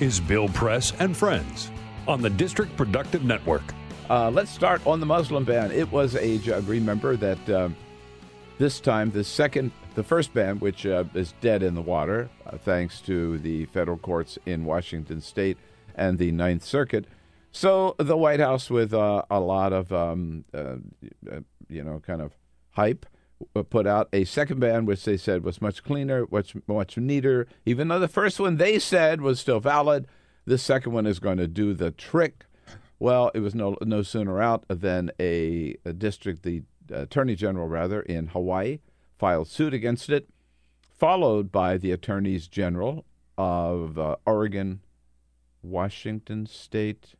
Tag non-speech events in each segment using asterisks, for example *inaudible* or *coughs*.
Is Bill Press and Friends on the District Productive Network. Uh, let's start on the Muslim ban. It was a. Remember that uh, this time, the second, the first ban, which uh, is dead in the water, uh, thanks to the federal courts in Washington State and the Ninth Circuit. So the White House, with uh, a lot of, um, you know, kind of hype, put out a second ban, which they said was much cleaner, much much neater. Even though the first one they said was still valid, this second one is going to do the trick. Well, it was no no sooner out than a, a district, the attorney general rather in Hawaii, filed suit against it, followed by the attorneys general of uh, Oregon, Washington State,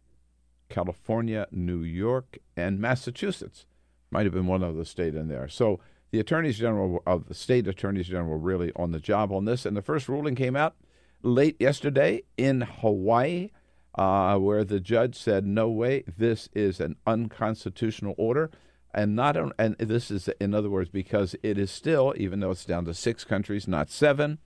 California, New York, and Massachusetts. Might have been one other state in there. So the attorneys general of the state attorneys general really on the job on this, and the first ruling came out late yesterday in Hawaii, uh, where the judge said, "No way, this is an unconstitutional order." And not on, and this is in other words because it is still, even though it's down to six countries, not seven,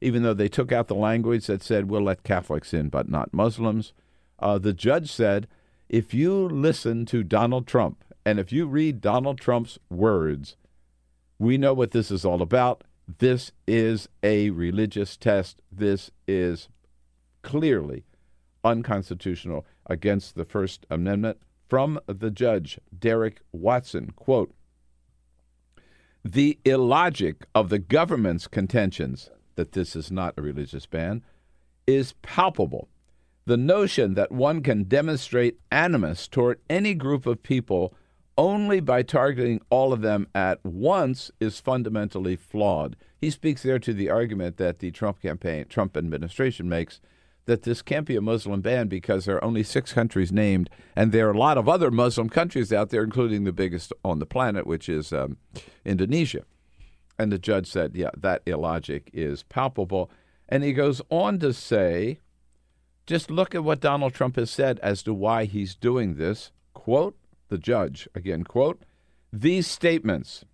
even though they took out the language that said we'll let Catholics in but not Muslims. Uh, the judge said, if you listen to Donald Trump and if you read Donald Trump's words, we know what this is all about. This is a religious test. This is clearly unconstitutional against the First Amendment. From the judge, Derrick Watson, quote, the illogic of the government's contentions that this is not a religious ban is palpable. The notion that one can demonstrate animus toward any group of people only by targeting all of them at once is fundamentally flawed. He speaks there to the argument that the Trump campaign, Trump administration makes that this can't be a Muslim ban because there are only six countries named, and there are a lot of other Muslim countries out there, including the biggest on the planet, which is um, Indonesia. And the judge said, yeah, that illogic is palpable. And he goes on to say, just look at what Donald Trump has said as to why he's doing this. Quote, the judge, again, quote, these statements,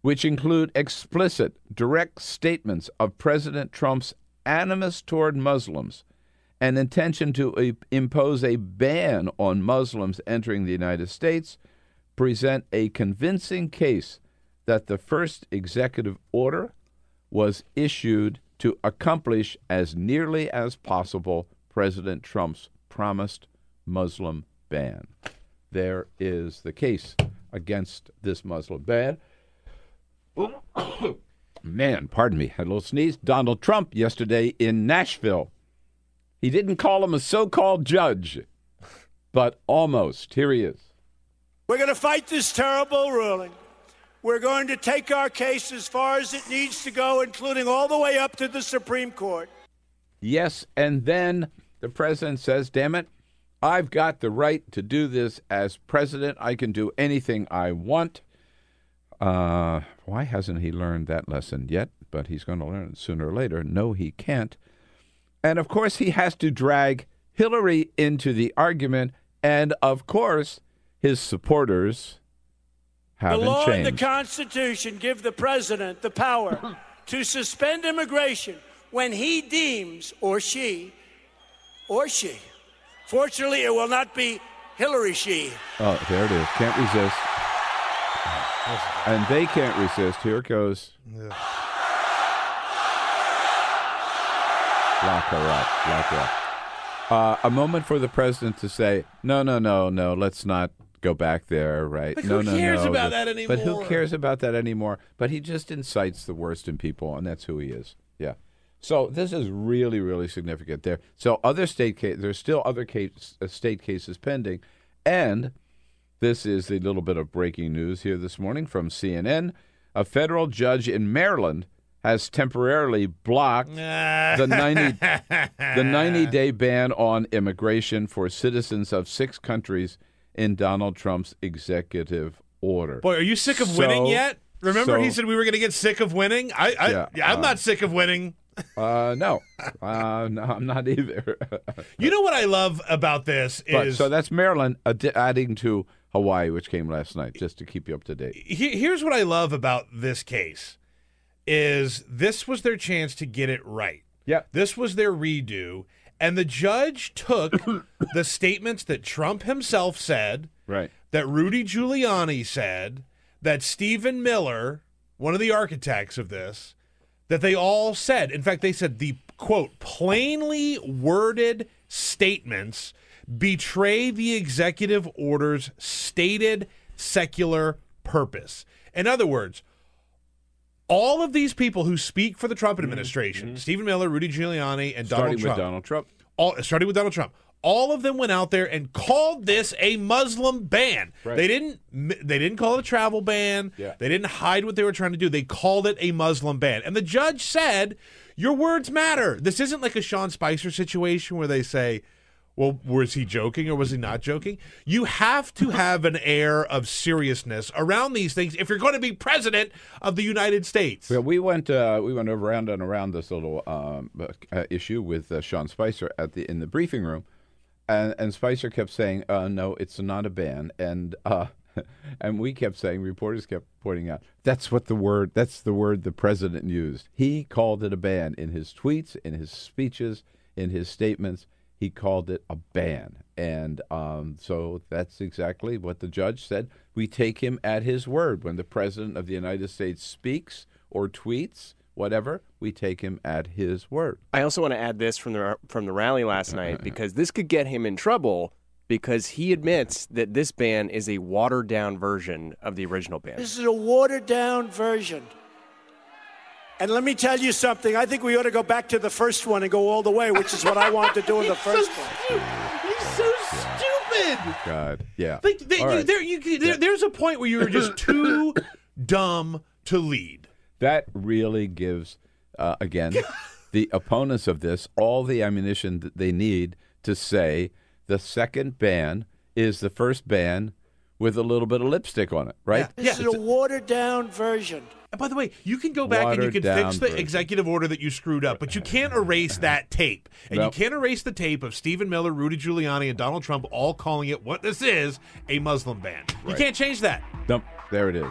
which include explicit, direct statements of President Trump's animus toward Muslims and intention to impose a ban on Muslims entering the United States, present a convincing case that the first executive order was issued to accomplish as nearly as possible President Trump's promised Muslim ban there is the case against this Muslim ban. *coughs* Man, pardon me, had a little sneeze. Donald Trump yesterday in Nashville. He didn't call him a so called judge, but almost. Here he is. We're going to fight this terrible ruling. We're going to take our case as far as it needs to go, including all the way up to the Supreme Court. Yes, and then the president says, damn it, I've got the right to do this as president. I can do anything I want. Uh, why hasn't he learned that lesson yet? But he's going to learn it sooner or later. No, he can't. And of course, he has to drag Hillary into the argument. And of course, his supporters haven't the law changed. and the Constitution give the president the power *clears throat* to suspend immigration when he deems, or she, or she, Fortunately, it will not be Hillary she. Oh, there it is. Can't resist. And they can't resist. Here it goes. Yeah. Lock her up. Lock her up. Uh, a moment for the president to say, no, no, no, no, let's not go back there, right? But no, who no, cares no. about that anymore? But who cares about that anymore? But he just incites the worst in people, and that's who he is. Yeah. So this is really, really significant there. So other state case, there's still other case, uh, state cases pending, and This is a little bit of breaking news here this morning from CNN. A federal judge in Maryland has temporarily blocked the *laughs* 90 the 90 day ban on immigration for citizens of six countries in Donald Trump's executive order. Boy, are you sick of So- winning yet? Remember, he said we were going to get sick of winning. I, I, yeah, I'm uh, not sick of winning. Uh, no, uh, no, I'm not either. *laughs* You know what I love about this but is so that's Maryland addi- adding to Hawaii, which came last night, just to keep you up to date. he- here's what I love about this case is this was their chance to get it right. Yeah. This was their redo, and the judge took *coughs* the statements that Trump himself said, Right. that Rudy Giuliani said, that Stephen Miller, one of the architects of this, that they all said. In fact, they said the quote plainly worded statements betray the executive order's stated secular purpose. In other words, all of these people who speak for the Trump administration, Stephen Miller, Rudy Giuliani, and Donald Mm-hmm. Starting Trump, with Donald Trump. all starting with Donald Trump. All of them went out there and called this a Muslim ban. Right. They didn't. They didn't call it a travel ban. Yeah. They didn't hide what they were trying to do. They called it a Muslim ban. And the judge said, "Your words matter. This isn't like a Sean Spicer situation where they say." Well, was he joking or was he not joking? You have to have an air of seriousness around these things if you're going to be president of the United States. Well, we went uh, we went around and around this little um, uh, issue with uh, Sean Spicer at the in the briefing room, and, and Spicer kept saying, uh, "No, it's not a ban," and uh, *laughs* and we kept saying, reporters kept pointing out, "That's what the word. That's the word the president used. He called it a ban in his tweets, in his speeches, in his statements. He called it a ban." And um, so that's exactly what the judge said. We take him at his word. When the president of the United States speaks or tweets, whatever, we take him at his word. I also want to add this from the from the rally last night because this could get him in trouble because he admits that this ban is a watered down version of the original ban. This is a watered down version. And let me tell you something. I think we ought to go back to the first one and go all the way, which is what I wanted to do in the *laughs* first one. He's so stupid. Oh, God, yeah. Like they, All you, right. there, you, there, there's a point where you're just too *coughs* dumb to lead. That really gives, uh, again, *laughs* the opponents of this all the ammunition that they need to say the second ban is the first ban with a little bit of lipstick on it, right? Yeah. This is a watered down version. And by the way, you can go back and you can fix the version. executive order that you screwed up, but you *laughs* can't erase that tape. And No. you can't erase the tape of Stephen Miller, Rudy Giuliani, and Donald Trump all calling it what this is a Muslim ban. You can't change that. Nope. There it is.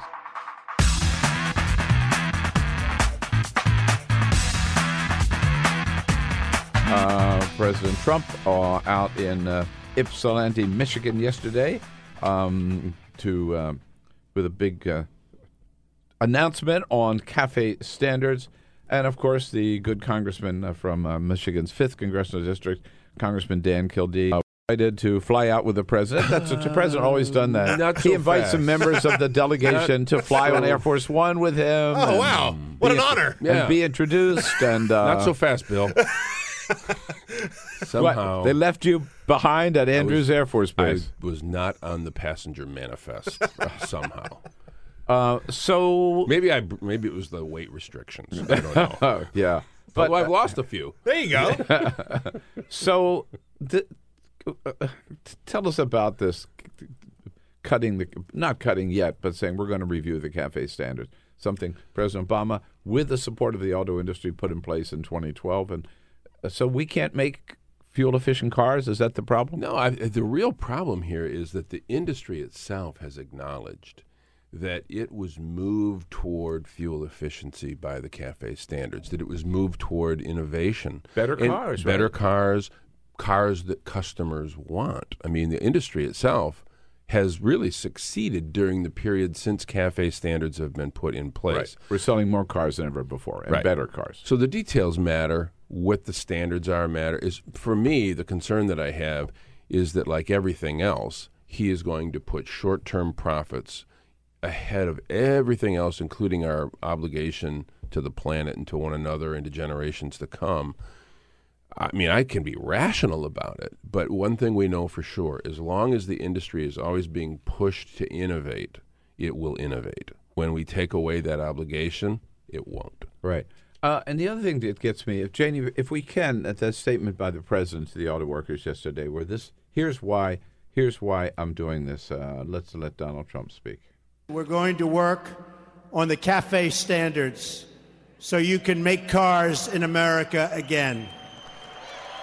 Uh, President Trump uh, out in uh, Ypsilanti, Michigan yesterday um, to uh, with a big uh, announcement on CAFE standards, and of course the good congressman uh, from uh, Michigan's fifth congressional district, Congressman Dan Kildee. Uh, Invited to fly out with the president. That's what the president always done that. Not he so invites fast. some members of the *laughs* delegation to fly on Air Force One with him. Oh, wow. What an be- honor. And Yeah. be introduced. And uh, Not so fast, Bill. *laughs* *laughs* what? Somehow they left you behind at Andrews Air Force Base. I Base. was not on the passenger manifest *laughs* somehow. Uh, so Maybe I maybe it was the weight restrictions. I don't know. *laughs* Oh, yeah, but but I've lost a few. There you go. so th- uh, tell us about this cutting the not cutting yet, but saying we're going to review the CAFE standards. Something President Obama, with the support of the auto industry, put in place in 2012, and uh, so we can't make fuel efficient cars. Is that the problem? No, I, the real problem here is that the industry itself has acknowledged that it was moved toward fuel efficiency by the CAFE standards, that it was moved toward innovation. Better cars, Better cars, cars that customers want. I mean, the industry itself has really succeeded during the period since CAFE standards have been put in place. We're selling more cars than ever before, and Right. better cars. So the details matter. What the standards are matter. Is for me the concern that I have is that like everything else, he is going to put short-term profits ahead of everything else, including our obligation to the planet and to one another and to generations to come. I mean, I can be rational about it, but one thing we know for sure: as long as the industry is always being pushed to innovate, it will innovate. When we take away that obligation, it won't. Right. Uh, and the other thing that gets me, if Jamie, if we can, at that statement by the president to the auto workers yesterday, where this, here's why, here's why I'm doing this. Uh, let's let Donald Trump speak. We're going to work on the CAFE standards so you can make cars in America again.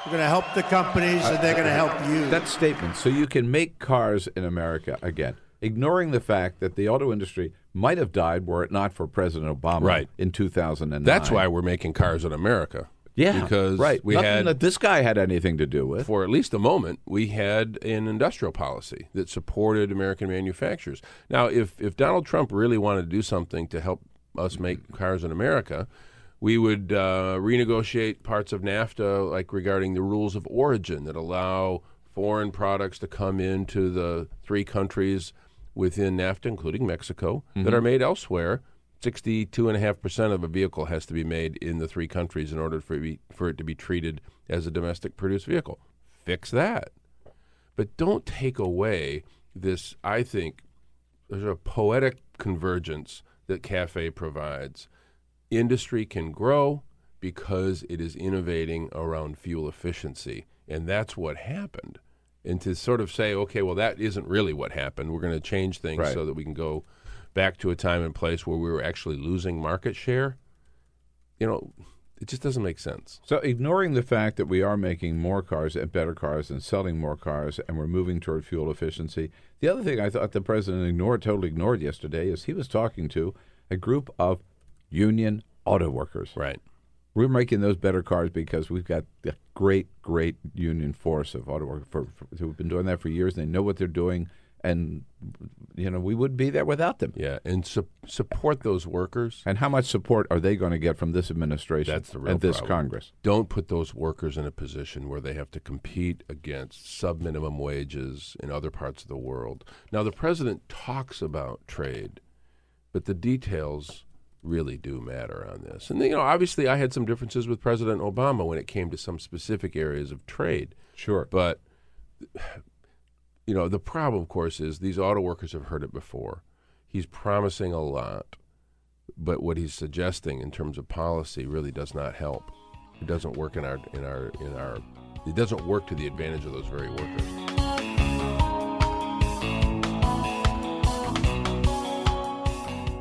We're going to help the companies, and they're going to help you. That statement, so you can make cars in America again, ignoring the fact that the auto industry might have died were it not for President Obama Right. in 2009. That's why we're making cars in America. yeah, because right. we Nothing had that this guy had anything to do with. for at least a moment, we had an industrial policy that supported American manufacturers. Now, if, if Donald Trump really wanted to do something to help us make cars in America, we would uh, renegotiate parts of NAFTA, like regarding the rules of origin that allow foreign products to come into the three countries within NAFTA, including Mexico, that mm-hmm. are made elsewhere. 62.5% of a vehicle has to be made in the three countries in order for, it be, for it to be treated as a domestic produced vehicle. Fix that. But don't take away this, I think, there's a poetic convergence that CAFE provides. Industry can grow because it is innovating around fuel efficiency. And that's what happened. And to sort of say, okay, well, that isn't really what happened. We're going to change things Right. so that we can go back to a time and place where we were actually losing market share. You know, it just doesn't make sense. So, ignoring the fact that we are making more cars and better cars and selling more cars and we're moving toward fuel efficiency, the other thing I thought the president ignored, totally ignored yesterday, is he was talking to a group of union auto workers. Right. We're making those better cars because we've got the great, great union force of auto workers for, for, who've been doing that for years. They know what they're doing, and you know we wouldn't be there without them. Yeah. And su- support those workers. And how much support are they going to get from this administration That's the real and this problem. Congress? Don't put those workers in a position where they have to compete against sub minimum wages in other parts of the world. Now, the president talks about trade, but the details really do matter on this. And, you know, obviously, I had some differences with President Obama when it came to some specific areas of trade. Sure. But, *sighs* you know, the problem, of course, is these auto workers have heard it before. He's promising a lot, but what he's suggesting in terms of policy really does not help. It doesn't work in our in our in our. It doesn't work to the advantage of those very workers.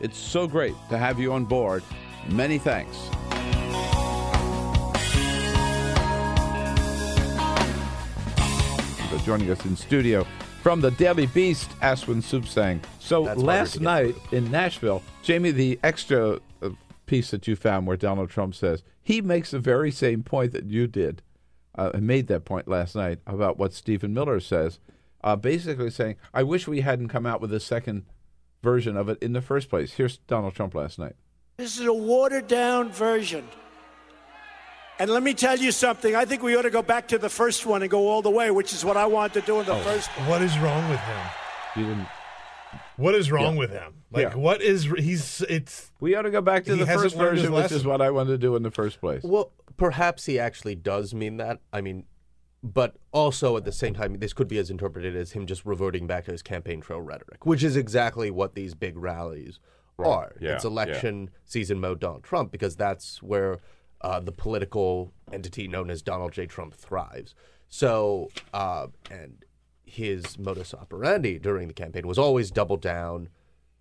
It's so great to have you on board. Many thanks. For joining us in studio from the Daily Beast, Asawin Suebsaeng. So That's last night in Nashville, Jamie, the extra uh, piece that you found where Donald Trump says he makes the very same point that you did, uh, and made that point last night about what Stephen Miller says, uh, basically saying, "I wish we hadn't come out with a second version of it in the first place." Here's Donald Trump last night. This is a watered down version. And let me tell you something. I think we ought to go back to the first one and go all the way, which is what I wanted to do in the Oh. first one. What is wrong with him? You didn't. What is wrong with him? Like, Yeah. what is he's? It's We ought to go back to the first version, which is what I wanted to do in the first place. Well, perhaps he actually does mean that. I mean, but also at the same time, this could be as interpreted as him just reverting back to his campaign trail rhetoric, which is exactly what these big rallies are. Yeah, it's election season mode Donald Trump because that's where uh, the political entity known as Donald J. Trump thrives. So, uh, and his modus operandi during the campaign was always double down,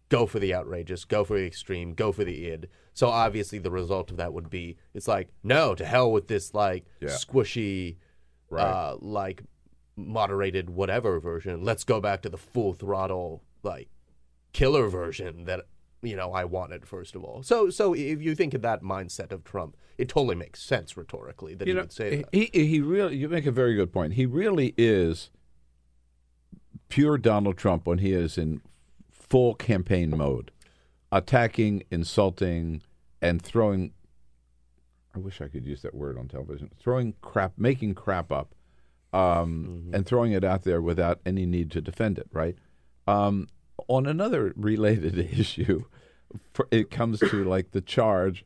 go for the outrageous, go for the extreme, go for the id. So obviously the result of that would be it's like no to hell with this like Yeah. squishy, uh, like moderated whatever version. Let's go back to the full throttle like killer version that you know I wanted first of all. So so if you think of that mindset of Trump, it totally makes sense rhetorically that you he know, would say that. he he really. You make a very good point. He really is pure Donald Trump when he is in full campaign mode, attacking, insulting, and throwing. I wish I could use that word on television. Throwing crap, making crap up, um, and throwing it out there without any need to defend it. Right. Um, on another *laughs* related *laughs* issue, for, it comes to like the charge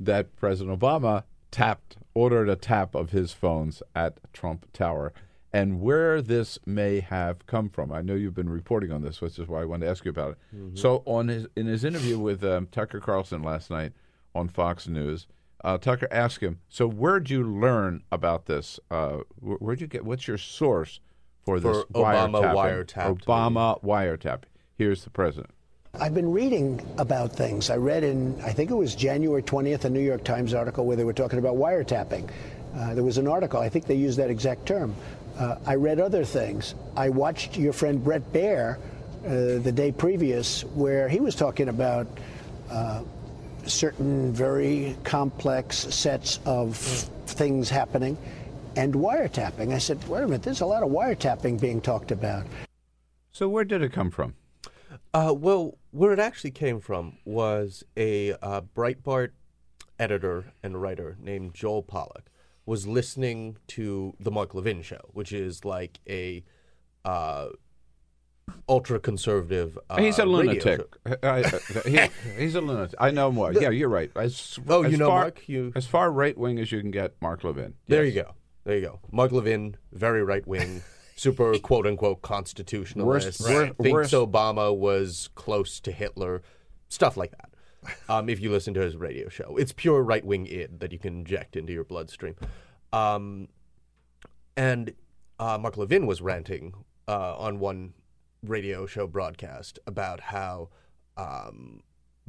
that President Obama tapped, ordered a tap of his phones at Trump Tower, and where this may have come from. I know you've been reporting on this, which is why I wanted to ask you about it. So, on his in his interview with um, Tucker Carlson last night on Fox News, uh, Tucker asked him, "So, where'd you learn about this? Uh, where'd you get? What's your source for this For Obama wiretapping? wiretapped Obama wiretap." Here's the president. I've been reading about things. I read in, I think it was January 20th, a New York Times article where they were talking about wiretapping. Uh, there was an article, I think they used that exact term. Uh, I read other things. I watched your friend Bret Baier uh, the day previous, where he was talking about uh, certain very complex sets of things happening and wiretapping. I said, wait a minute, there's a lot of wiretapping being talked about. So, where did it come from? Uh, well, where it actually came from was a uh, Breitbart editor and writer named Joel Pollak was listening to the Mark Levin show, which is like a uh, ultra conservative. Uh, he's a lunatic. show. I- I- he- *laughs* he's a lunatic. I know more. yeah, you're right. As, Oh, you know far, Mark? You- as far right wing as you can get, Mark Levin. There Yes. you go. There you go. Mark Levin, very right wing, super *laughs* quote unquote constitutionalist. Worst- wor- Thinks worst- Obama was close to Hitler, stuff like that. Um, if you listen to his radio show, it's pure right wing id that you can inject into your bloodstream. Um, and uh, Mark Levin was ranting uh, on one radio show broadcast about how, um,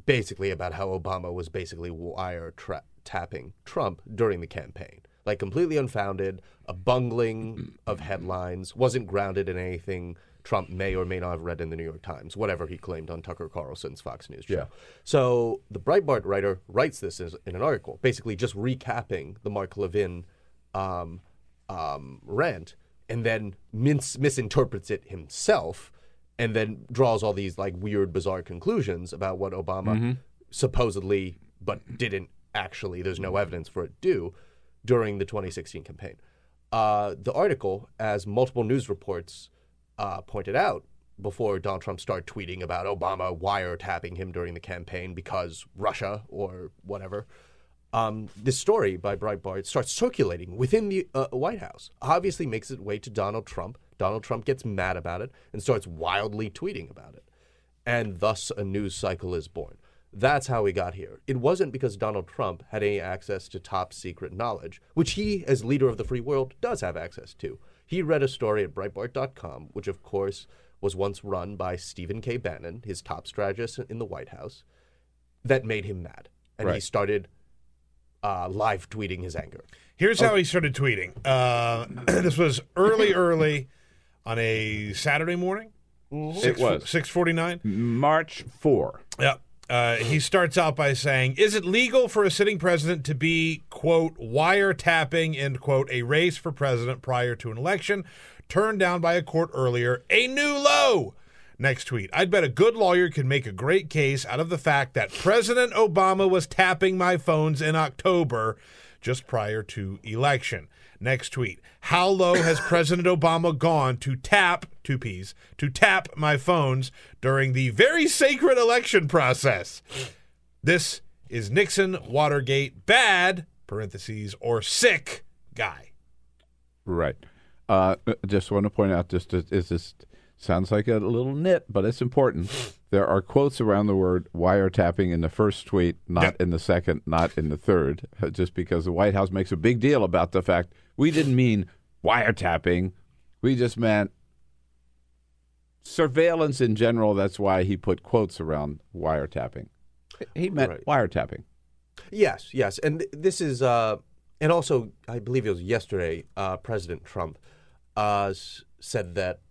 basically, about how Obama was basically wire tra- tapping Trump during the campaign. Like completely unfounded, a bungling of headlines, wasn't grounded in anything Trump may or may not have read in the New York Times, whatever he claimed on Tucker Carlson's Fox News show. Yeah. So the Breitbart writer writes this as, in an article, basically just recapping the Mark Levin um, um, rant, and then mis- misinterprets it himself, and then draws all these like weird, bizarre conclusions about what Obama supposedly, but didn't actually. There's no evidence for it. Do during the 2016 campaign. Uh, the article, as multiple news reports uh, pointed out before Donald Trump started tweeting about Obama wiretapping him during the campaign because Russia or whatever. Um, this story by Breitbart starts circulating within the uh, White House. Obviously, makes its way to Donald Trump. Donald Trump gets mad about it and starts wildly tweeting about it, and thus a news cycle is born. That's how we got here. It wasn't because Donald Trump had any access to top secret knowledge, which he, as leader of the free world, does have access to. He read a story at Breitbart.com, which of course was once run by Stephen K. Bannon, his top strategist in the White House, that made him mad. And he started uh, live tweeting his anger. Here's how he started tweeting. Uh, *clears throat* this was early, early on a Saturday morning. It was. six forty nine. March 4. Yeah. Uh, he starts out by saying, "Is it legal for a sitting president to be quote wiretapping end quote a race for president prior to an election turned down by a court earlier? A new low." Next tweet. I'd bet a good lawyer could make a great case out of the fact that President Obama was tapping my phones in October just prior to election. Next tweet. How low has President Obama gone to tap, two P's, to tap my phones during the very sacred election process? This is Nixon Watergate bad, parentheses, or sick guy. Right. Uh, just want to point out, just it just sounds like a little nit, but it's important. There are quotes around the word wiretapping in the first tweet, not Yep. in the second, not in the third, *laughs* just because the White House makes a big deal about the fact we didn't mean wiretapping. We just meant surveillance in general. That's why he put quotes around wiretapping. He meant Right. wiretapping. Yes, yes, and this is, uh, and also I believe it was yesterday. Uh, President Trump uh, said that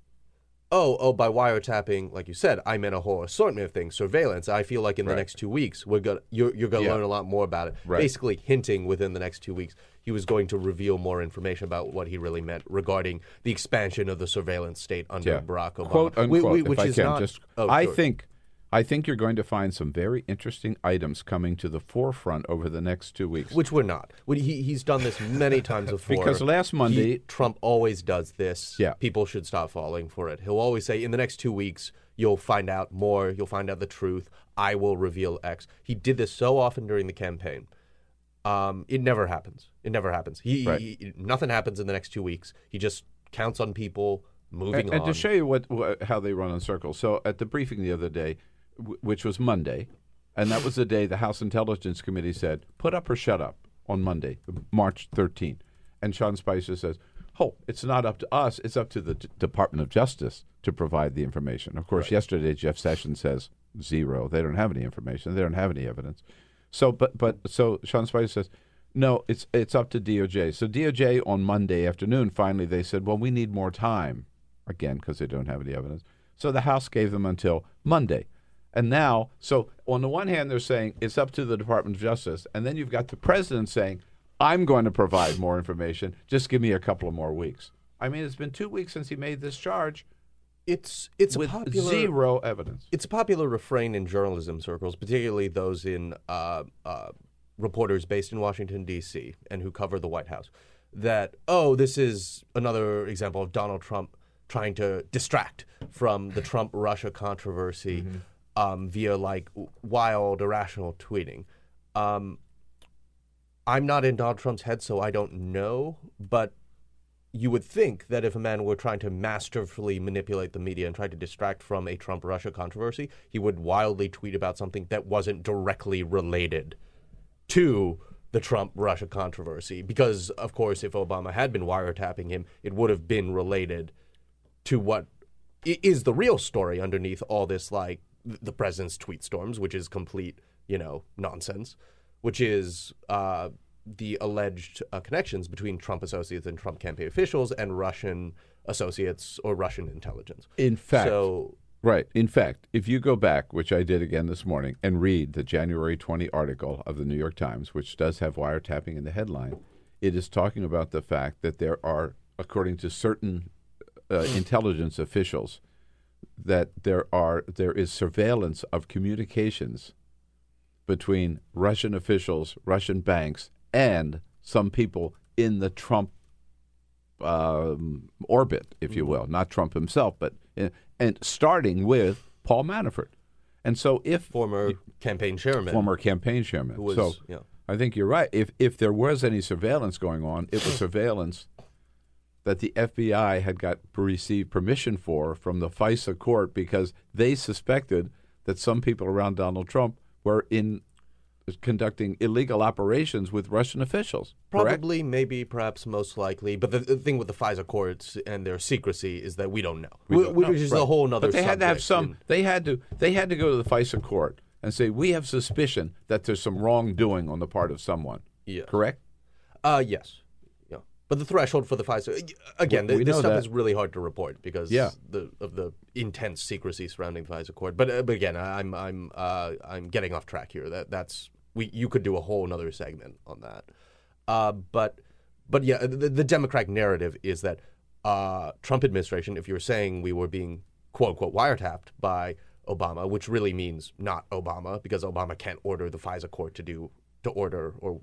oh, oh, by wiretapping, like you said, I meant a whole assortment of things. Surveillance. I feel like in Right. the next two weeks, we're gonna you're, you're gonna Yeah. learn a lot more about it. Right. Basically, hinting within the next two weeks, he was going to reveal more information about what he really meant regarding the expansion of the surveillance state under Yeah. Barack Obama. Quote unquote. we- if which I is can, not. just oh, I sure. think I think you're going to find some very interesting items coming to the forefront over the next two weeks. Which we're not. He, he's done this many times *laughs* before. Because last Monday- He- Trump always does this. Yeah. People should stop falling for it. He'll always say, in the next two weeks, you'll find out more. You'll find out the truth. I will reveal X. He did this so often during the campaign. Um, it never happens. It never happens. He, Right. he- nothing happens in the next two weeks. He just counts on people moving and, and to show you what, what how they run in circles. So at the briefing the other day, w- which was Monday, and that was the day the House Intelligence Committee said, "Put up or shut up" on Monday, March 13th. And Sean Spicer says, "Oh, it's not up to us; it's up to the D- Department of Justice to provide the information." Of course, yesterday Jeff Sessions says zero. They don't have any information. They don't have any evidence. So, but but so Sean Spicer says, no, it's it's up to DOJ. So DOJ on Monday afternoon finally they said, well, we need more time, again because they don't have any evidence. So the House gave them until Monday, and now so on the one hand they're saying it's up to the Department of Justice, and then you've got the president saying, I'm going to provide more information. Just give me a couple of more weeks. I mean, it's been two weeks since he made this charge it's it's with a popular zero evidence. it's a popular refrain in journalism circles, particularly those in uh, uh, reporters based in Washington D.C. and who cover the White House, that oh, this is another example of Donald Trump trying to distract from the Trump Russia controversy um, via like wild, irrational tweeting. Um, I'm not in Donald Trump's head, so I don't know, but you would think that if a man were trying to masterfully manipulate the media and try to distract from a Trump Russia controversy, he would wildly tweet about something that wasn't directly related to the Trump Russia controversy. Because, of course, if Obama had been wiretapping him, it would have been related to what is the real story underneath all this, like the president's tweet storms, which is complete, you know, nonsense, which is uh, the alleged uh, connections between Trump associates and Trump campaign officials and Russian associates or Russian intelligence. In fact, so Right. In fact, if you go back, which I did again this morning, and read the January 20 article of the New York Times, which does have wiretapping in the headline, it is talking about the fact that there are, according to certain uh, intelligence officials, that there are there is surveillance of communications between Russian officials, Russian banks, and some people in the Trump um, orbit, if you will, not Trump himself, but in, and starting with Paul Manafort. And so, if former campaign chairman. former campaign chairman, was- so yeah. I think you're right. If if there was any surveillance going on, it was *coughs* surveillance that the FBI had got received permission for from the FISA court because they suspected that some people around Donald Trump were in conducting illegal operations with Russian officials. correct? Probably, maybe, perhaps, most likely. But the, the thing with the FISA courts and their secrecy is that we don't know, We don't which know. is Right. a whole other. But they had to have some. subject. They had to. They had to go to the FISA court and say we have suspicion that there's some wrongdoing on the part of someone. Yes. Correct. Uh, yes. But the threshold for the FISA, again, We- we this stuff that. is really hard to report because Yeah. the, of the intense secrecy surrounding the FISA court. But, uh, but again, I'm I'm uh, I'm getting off track here. That that's we you could do a whole another segment on that. Uh, but but yeah, the, the Democratic narrative is that uh, Trump administration, if you're saying we were being quote unquote wiretapped by Obama, which really means not Obama, because Obama can't order the FISA court to do to order or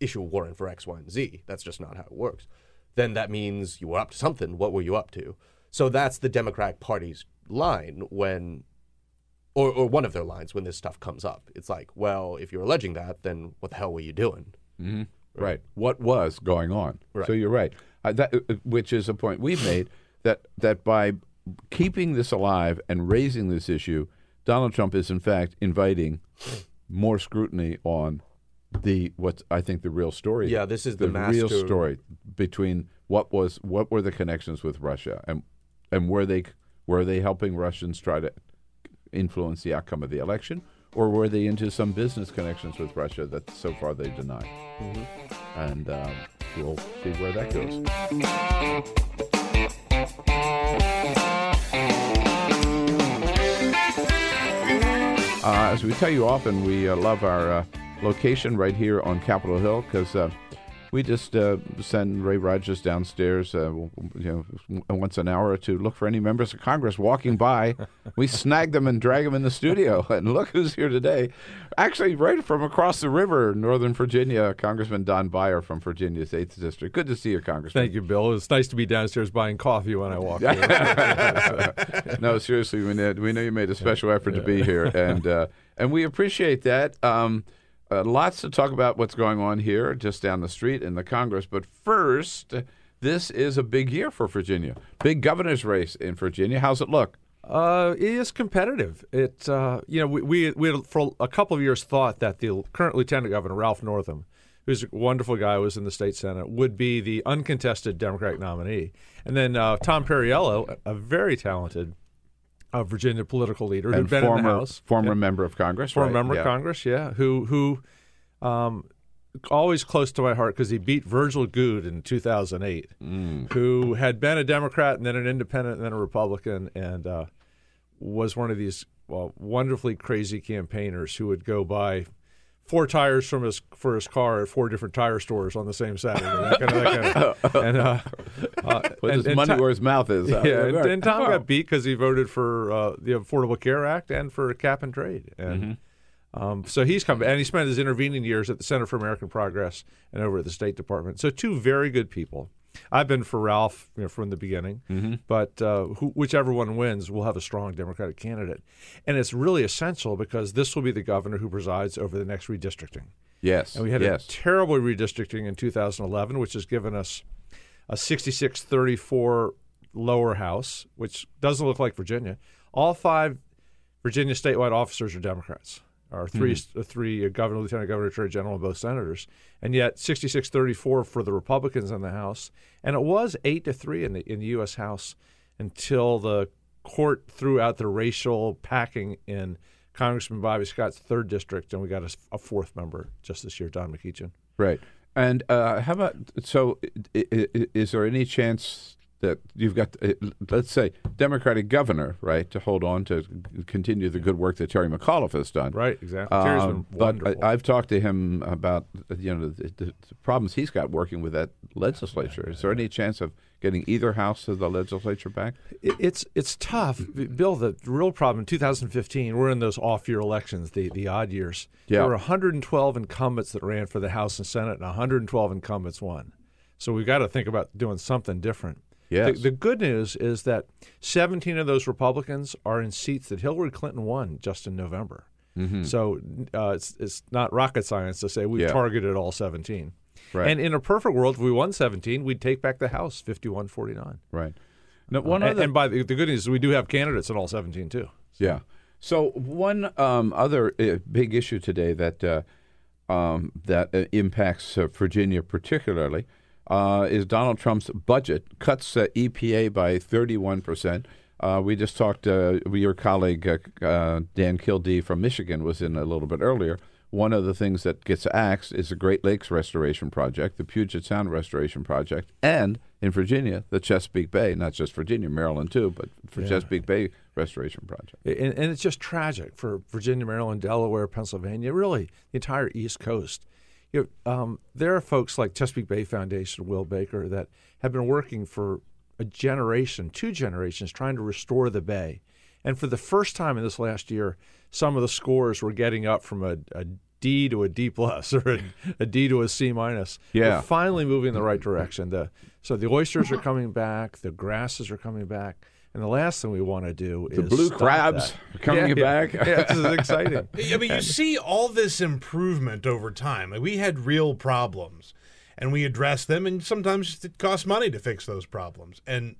issue a warrant for X, Y, and Z. That's just not how it works. Then that means you were up to something. What were you up to? So that's the Democratic Party's line when, or, or one of their lines when this stuff comes up. It's like, well, if you're alleging that, then what the hell were you doing? Right. What was going on? Right. So you're right. Uh, that, uh, which is a point we've made that that by keeping this alive and raising this issue, Donald Trump is in fact inviting more scrutiny on the what I think the real story. Yeah, this is the, the real story between what was what were the connections with Russia and and were they were they helping Russians try to influence the outcome of the election or were they into some business connections with Russia that so far they deny? Mm-hmm. And um, we'll see where that goes. Uh, as we tell you often, we uh, love our. Uh, location right here on Capitol Hill because uh, we just uh, send Ray Rogers downstairs, uh, you know, once an hour to look for any members of Congress walking by. we *laughs* snag them and drag them in the studio, *laughs* and look who's here today. Actually, right from across the river, Northern Virginia, Congressman Don Beyer from Virginia's Eighth District. Good to see you, Congressman. Thank you, Bill. It's nice to be downstairs buying coffee when I walk in. *laughs* no, seriously, we know, we know you made a special effort to be here, and uh, and we appreciate that. Um, uh, lots to talk about what's going on here, just down the street in the Congress. But first, this is a big year for Virginia. Big governor's race in Virginia. How's it look? Uh, it is competitive. It, uh, you know, we, we we had for a couple of years thought that the current Lieutenant Governor Ralph Northam, who's a wonderful guy, was in the state senate, would be the uncontested Democratic nominee, and then uh, Tom Perriello, a very talented uh, Virginia political leader who'd and been former in the House, former Yeah. member of Congress, former right? member Yeah. of Congress, yeah, who who, um, always close to my heart because he beat Virgil Goode in 2008, Mm. who had been a Democrat and then an Independent and then a Republican, and uh, was one of these well, wonderfully crazy campaigners who would go buy four tires from his for his car at four different tire stores on the same Saturday. That kind of, that kind of, *laughs* and uh, uh, Put and- his and money Tom- where his mouth is. yeah, *laughs* and, and Tom Oh. got beat because he voted for uh, the Affordable Care Act and for cap and trade, and Mm-hmm. um, so he's come and he spent his intervening years at the Center for American Progress and over at the State Department. So two very good people. I've been for Ralph you know, from the beginning, Mm-hmm. but uh, who, whichever one wins, we'll have a strong Democratic candidate, and it's really essential because this will be the governor who presides over the next redistricting. Yes, And we had yes. a terrible redistricting in 2011, which has given us a 66 34 lower house, which doesn't look like Virginia. All five Virginia statewide officers are Democrats. Our 3 Mm-hmm. uh, three uh, governor, lieutenant governor, attorney general, and both senators, and yet 66-34 for the Republicans in the House, and it was eight to three in the in the U.S. House until the court threw out the racial packing in Congressman Bobby Scott's third district, and we got a, a fourth member just this year, Don McEachin. Right. And uh, how about so? Is there any chance that you've got, uh, let's say, Democratic governor, right, to hold on to continue the good work that Terry McAuliffe has done? Right, exactly. Terry's been but. I, I've talked to him about you know the, the, the problems he's got working with that legislature. Is there any chance of getting either house of the legislature back? It- It's it's tough, Bill. The real problem in 2015, we're in those off-year elections, the the odd years. Yeah. There were 112 incumbents that ran for the House and Senate, and 112 incumbents won. So we've got to think about doing something different. Yes. The, the good news is that 17 of those Republicans are in seats that Hillary Clinton won just in November. So uh, it's it's not rocket science to say we've Mm-hmm. Yeah. targeted all 17. Right. And in a perfect world, if we won 17, we'd take back the House 51-49. Right. Now, one and, other and by the, the good news is we do have candidates in all 17 too. Yeah. So one um, other uh, big issue today that uh, um, that uh, impacts uh, Virginia particularly uh, is Donald Trump's budget cuts uh, EPA by 31 percent. Uh, we just talked. Uh, your colleague uh, uh, Dan Kildee from Michigan was in a little bit earlier. One of the things that gets axed is the Great Lakes Restoration Project, the Puget Sound Restoration Project, and in Virginia, the Chesapeake Bay, not just Virginia, Maryland too, but for Chesapeake Bay Restoration Project. And, and it's just tragic for Virginia, Maryland, Delaware, Pennsylvania, really the entire East Coast. You know, um, there are folks like Chesapeake Bay Foundation, Will Baker, that have been working for a generation, two generations, trying to restore the bay. And for the first time in this last year, some of the scores were getting up from a, a D to a D plus *laughs* or a, a D to a C minus. Yeah. We're finally moving in the right direction. The, so the oysters are coming back, the grasses are coming back. And the last thing we want to do The is blue stop crabs that. are coming Yeah, yeah. back. Yeah, this is exciting. *laughs* I mean, you see all this improvement over time. Like, we had real problems, and we addressed them, and sometimes it costs money to fix those problems, and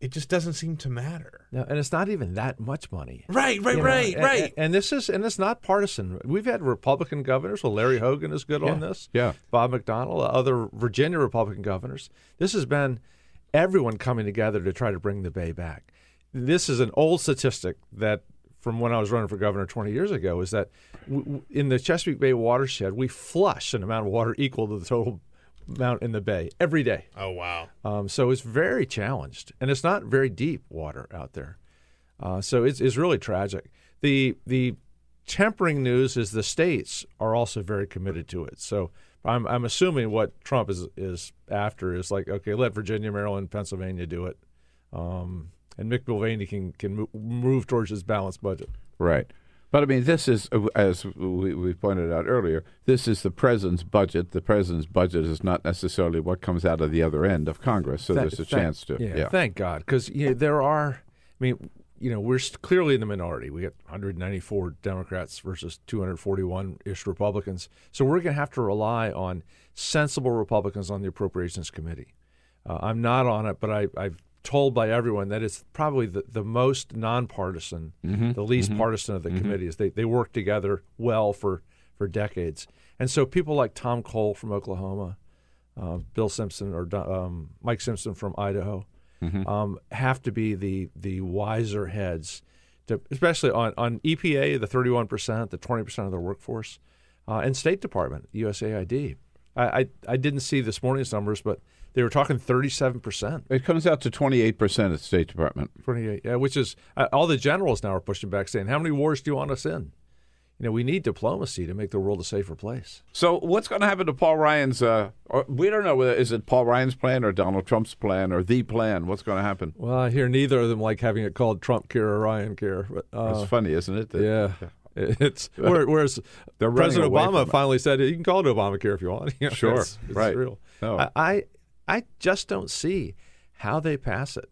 it just doesn't seem to matter. No, and it's not even that much money. Right, right, You know, right, and- right. And, and this is and it's not partisan. We've had Republican governors. Well, Larry Hogan is good on this. yeah. Bob McDonnell, other Virginia Republican governors. This has been everyone coming together to try to bring the Bay back. This is an old statistic that from when I was running for governor 20 years ago is that w- w- in the Chesapeake Bay watershed, we flush an amount of water equal to the total amount in the bay every day. Oh wow. Um, so it's very challenged, and it's not very deep water out there. Uh, so it's, it's really tragic. The the tempering news is the states are also very committed to it. So I'm I'm assuming what Trump is is after is like okay, let Virginia, Maryland, Pennsylvania do it, um, and Mick Mulvaney can can move towards his balanced budget. Right. But I mean, this is, as we, we pointed out earlier, this is the president's budget. The president's budget is not necessarily what comes out of the other end of Congress. So Thank- there's a thank- chance to. Yeah, yeah. thank God, because you know, there are. I mean, you know, we're clearly in the minority. We got 194 Democrats versus 241 ish Republicans. So we're going to have to rely on sensible Republicans on the Appropriations Committee. Uh, I'm not on it, but I, I've told by everyone that it's probably the, the most nonpartisan, Mm-hmm. the least partisan of the committees. They they work together well for for decades, and so people like Tom Cole from Oklahoma, uh, Bill Simpson or um, Mike Simpson from Idaho, um, have to be the the wiser heads, to, especially on on EPA, the 31 percent, the 20 percent of their workforce, uh, and State Department, USAID. I, I I didn't see this morning's numbers, but they were talking 37 percent. It comes out to 28% at State Department. 28, yeah, which is uh, all the generals now are pushing back, saying, "How many wars do you want us in?" You know, we need diplomacy to make the world a safer place. So what's going to happen to Paul Ryan's? Uh, or we don't know whether is it Paul Ryan's plan or Donald Trump's plan or the plan. What's going to happen? Well, I hear neither of them like having it called Trump care or Ryan care. But, uh, It's funny, isn't it? that- yeah, *laughs* it's where- whereas *laughs* President Obama finally said you can call it Obamacare if you want. *laughs* You know, Sure, it's- it's right. real. No. I I just don't see how they pass it.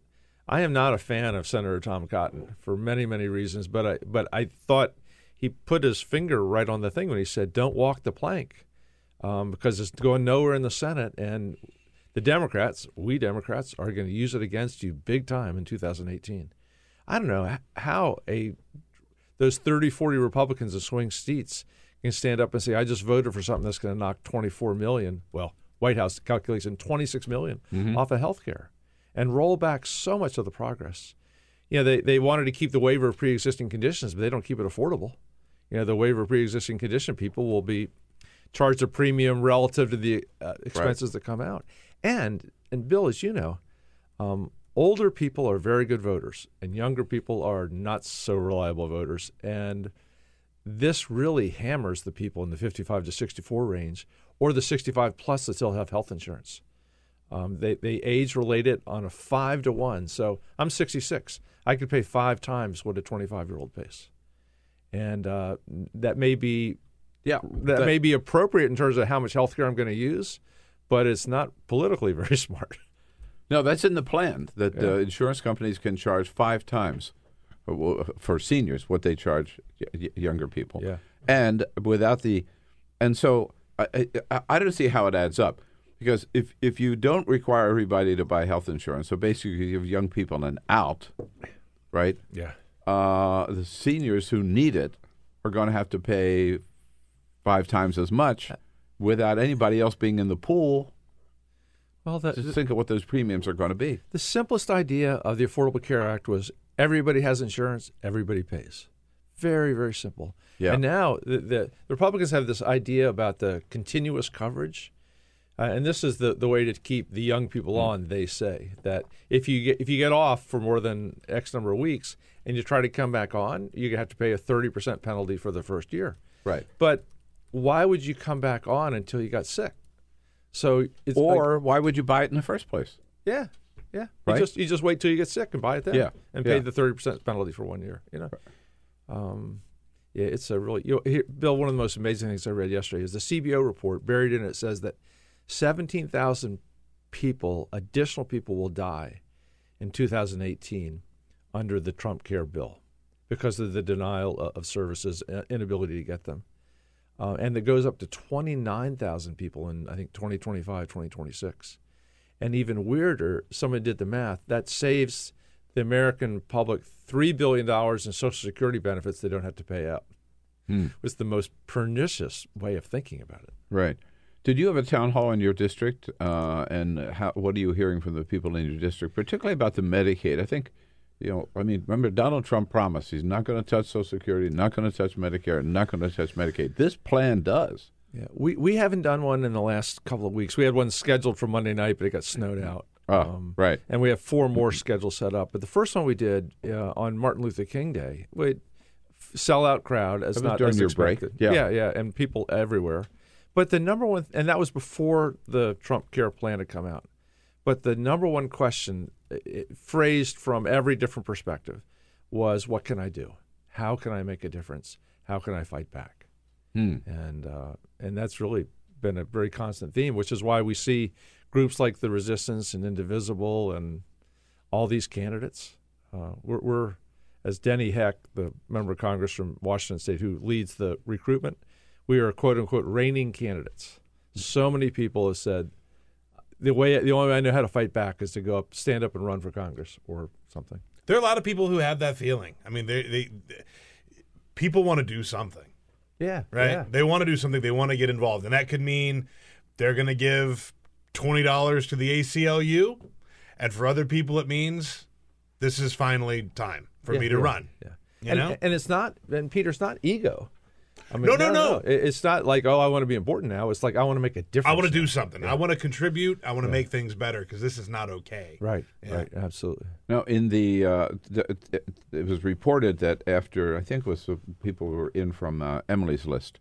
I am not a fan of Senator Tom Cotton for many many reasons, but I but I thought he put his finger right on the thing when he said, "Don't walk the plank," um, because it's going nowhere in the Senate, and the Democrats, we Democrats, are going to use it against you big time in 2018. I don't know how a those 30, 40 Republicans in swing seats can stand up and say, I just voted for something that's going to knock 24 million, well, White House calculation, 26 million off of health care and roll back so much of the progress. You know, they, they wanted to keep the waiver of pre existing conditions, but they don't keep it affordable. You know, the waiver of pre existing condition people will be charged a premium relative to the uh, expenses that come out. And, and Bill, as you know, um, older people are very good voters, and younger people are not so reliable voters. And this really hammers the people in the 55 to 64 range, or the 65 plus that still have health insurance. Um, they they age related on a five to one. So I'm 66. I could pay five times what a 25 year old pays, and uh, that may be Yeah, that, that- may be appropriate in terms of how much health care I'm going to use, but it's not politically *laughs* very smart. No, that's in the plan that uh, insurance companies can charge five times for, for seniors what they charge younger people. Yeah. and without the, and so I, I, I don't see how it adds up because if if you don't require everybody to buy health insurance, so basically you give young people an out, right? Yeah. Uh, the seniors who need it are going to have to pay five times as much without anybody else being in the pool. Well, Just think of what those premiums are going to be. the simplest idea of the Affordable Care Act was everybody has insurance, everybody pays. Very, very simple. Yeah. And now the, the, the Republicans have this idea about the continuous coverage. Uh, and this is the, the way to keep the young people on. They say that if you get if you get off for more than X number of weeks and you try to come back on, you have to pay a thirty percent penalty for the first year. Right. But why would you come back on until you got sick? So it's like- Or why would you buy it in the first place? yeah, yeah. Right? You just you just wait till you get sick and buy it then. Yeah, and pay yeah. the thirty percent penalty for one year. You know, um, yeah, it's a really you know, here, Bill. One of the most amazing things I read yesterday is the CBO report. Buried in it says that seventeen thousand people, additional people, will die in 2018 under the Trump Care bill because of the denial of services, uh, inability to get them. Uh, and it goes up to 29,000 people in, I think, 2025, 2026. And even weirder, someone did the math, that saves the American public $3 billion in Social Security benefits they don't have to pay out. It was the most pernicious way of thinking about it. Right. Did you have a town hall in your district? Uh, and how, what are you hearing from the people in your district, particularly about the Medicaid? I think, you know, I mean, remember Donald Trump promised he's not going to touch Social Security, not going to touch Medicare, not going to touch Medicaid. This plan does. Yeah, we, we haven't done one in the last couple of weeks. We had one scheduled for Monday night, but it got snowed mm-hmm. out. Oh, right. And we have four more mm-hmm. scheduled set up. But the first one we did uh, on Martin Luther King Day, we sellout crowd as not during as your break? expected. Yeah. yeah, yeah, and people everywhere. But the number one, and that was before the Trump Care Plan had come out. But the number one question, phrased from every different perspective, was, "What can I do? How can I make a difference? How can I fight back?" Hmm. And uh, and that's really been a very constant theme, which is why we see groups like the Resistance and Indivisible and all these candidates. Uh, we're, we're, as Denny Heck, the member of Congress from Washington State who leads the recruitment, we are quote unquote raining candidates. So many people have said the way the only way I know how to fight back is to go up, stand up, and run for Congress or something. There are a lot of people who have that feeling. I mean, they, they, they people want to do something, Yeah, right? Yeah. They want to do something. They want to get involved, and that could mean they're going to give twenty dollars to the ACLU, and for other people, it means this is finally time for Yeah, me to yeah, run. Yeah, You and, know? and it's not, and Peter's not ego. I mean, No, no, no. It- It's not like oh, I want to be important now. It's like I want to make a difference. I want to do now. something. I want to contribute. I want to make things better because this is not okay. Right, Yeah. right, absolutely. Now, in the, uh, the it, it was reported that after I think it was the people who were in from uh, Emily's list,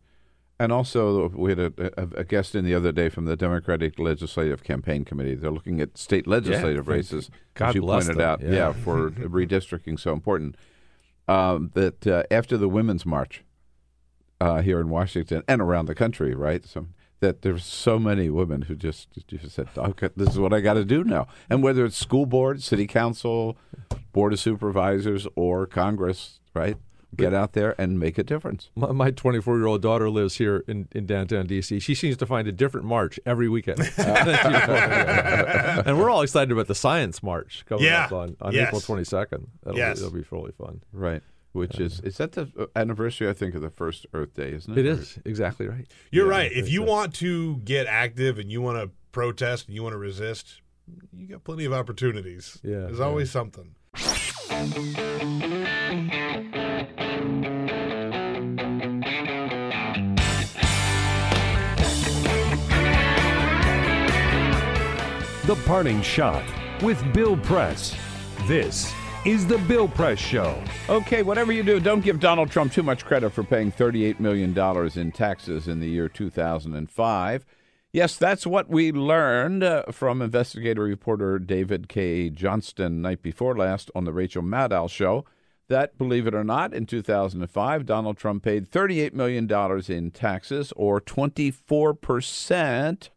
and also we had a, a, a guest in the other day from the Democratic Legislative Campaign Committee. They're looking at state legislative thank- races, God as you bless pointed them, out. yeah. for *laughs* redistricting so important. Um, that uh, after the Women's March uh, here in Washington and around the country, right? So that there's so many women who just just said, "Okay, this is what I got to do now." And whether it's school board, city council, board of supervisors, or Congress, right? Get out there and make a difference. My, my 24 year old daughter lives here in, in downtown DC. She seems to find a different march every weekend. *laughs* *laughs* and we're all excited about the science march coming Yeah. up on, on Yes. April 22nd. That'll, Yes. be, that'll be really fun. Right. Which is is that the uh, anniversary? I think of the first Earth Day, isn't It it? is exactly right. You're Yeah, right. If you a- want to get active and you want to protest and you want to resist, you got plenty of opportunities. Yeah, There's yeah. always something. The Parting Shot with Bill Press. This is The Bill Press Show. Okay, whatever you do, don't give Donald Trump too much credit for paying $38 million in taxes in the year 2005. Yes, that's what we learned uh, from investigative reporter David Cay Johnston night before last on the Rachel Maddow show. That, believe it or not, in 2005, Donald Trump paid $38 million in taxes, or 24%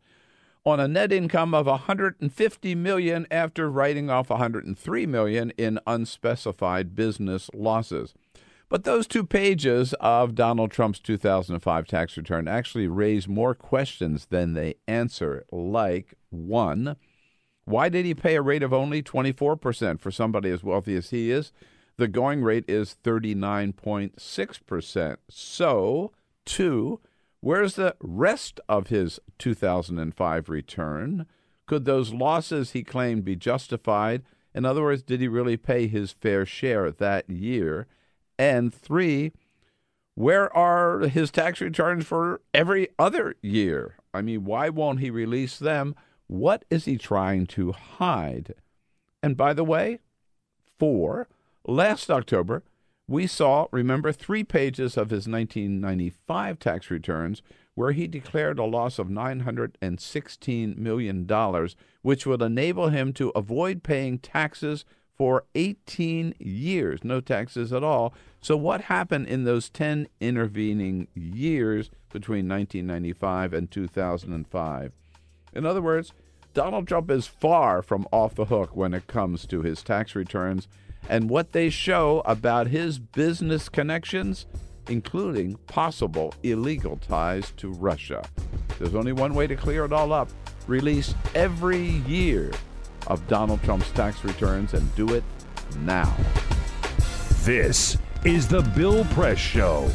on a net income of 150 million after writing off 103 million in unspecified business losses. But those two pages of Donald Trump's 2005 tax return actually raise more questions than they answer. Like, one, why did he pay a rate of only 24% for somebody as wealthy as he is? The going rate is 39.6%. So, two, where's the rest of his 2005 return? Could those losses he claimed be justified? In other words, did he really pay his fair share that year? And three, where are his tax returns for every other year? I mean, why won't he release them? What is he trying to hide? And by the way, four, last October, we saw, remember, three pages of his 1995 tax returns where he declared a loss of $916 million, which would enable him to avoid paying taxes for 18 years, no taxes at all. So, what happened in those 10 intervening years between 1995 and 2005? In other words, Donald Trump is far from off the hook when it comes to his tax returns and what they show about his business connections, including possible illegal ties to Russia. There's only one way to clear it all up release every year of Donald Trump's tax returns and do it now. This is The Bill Press Show.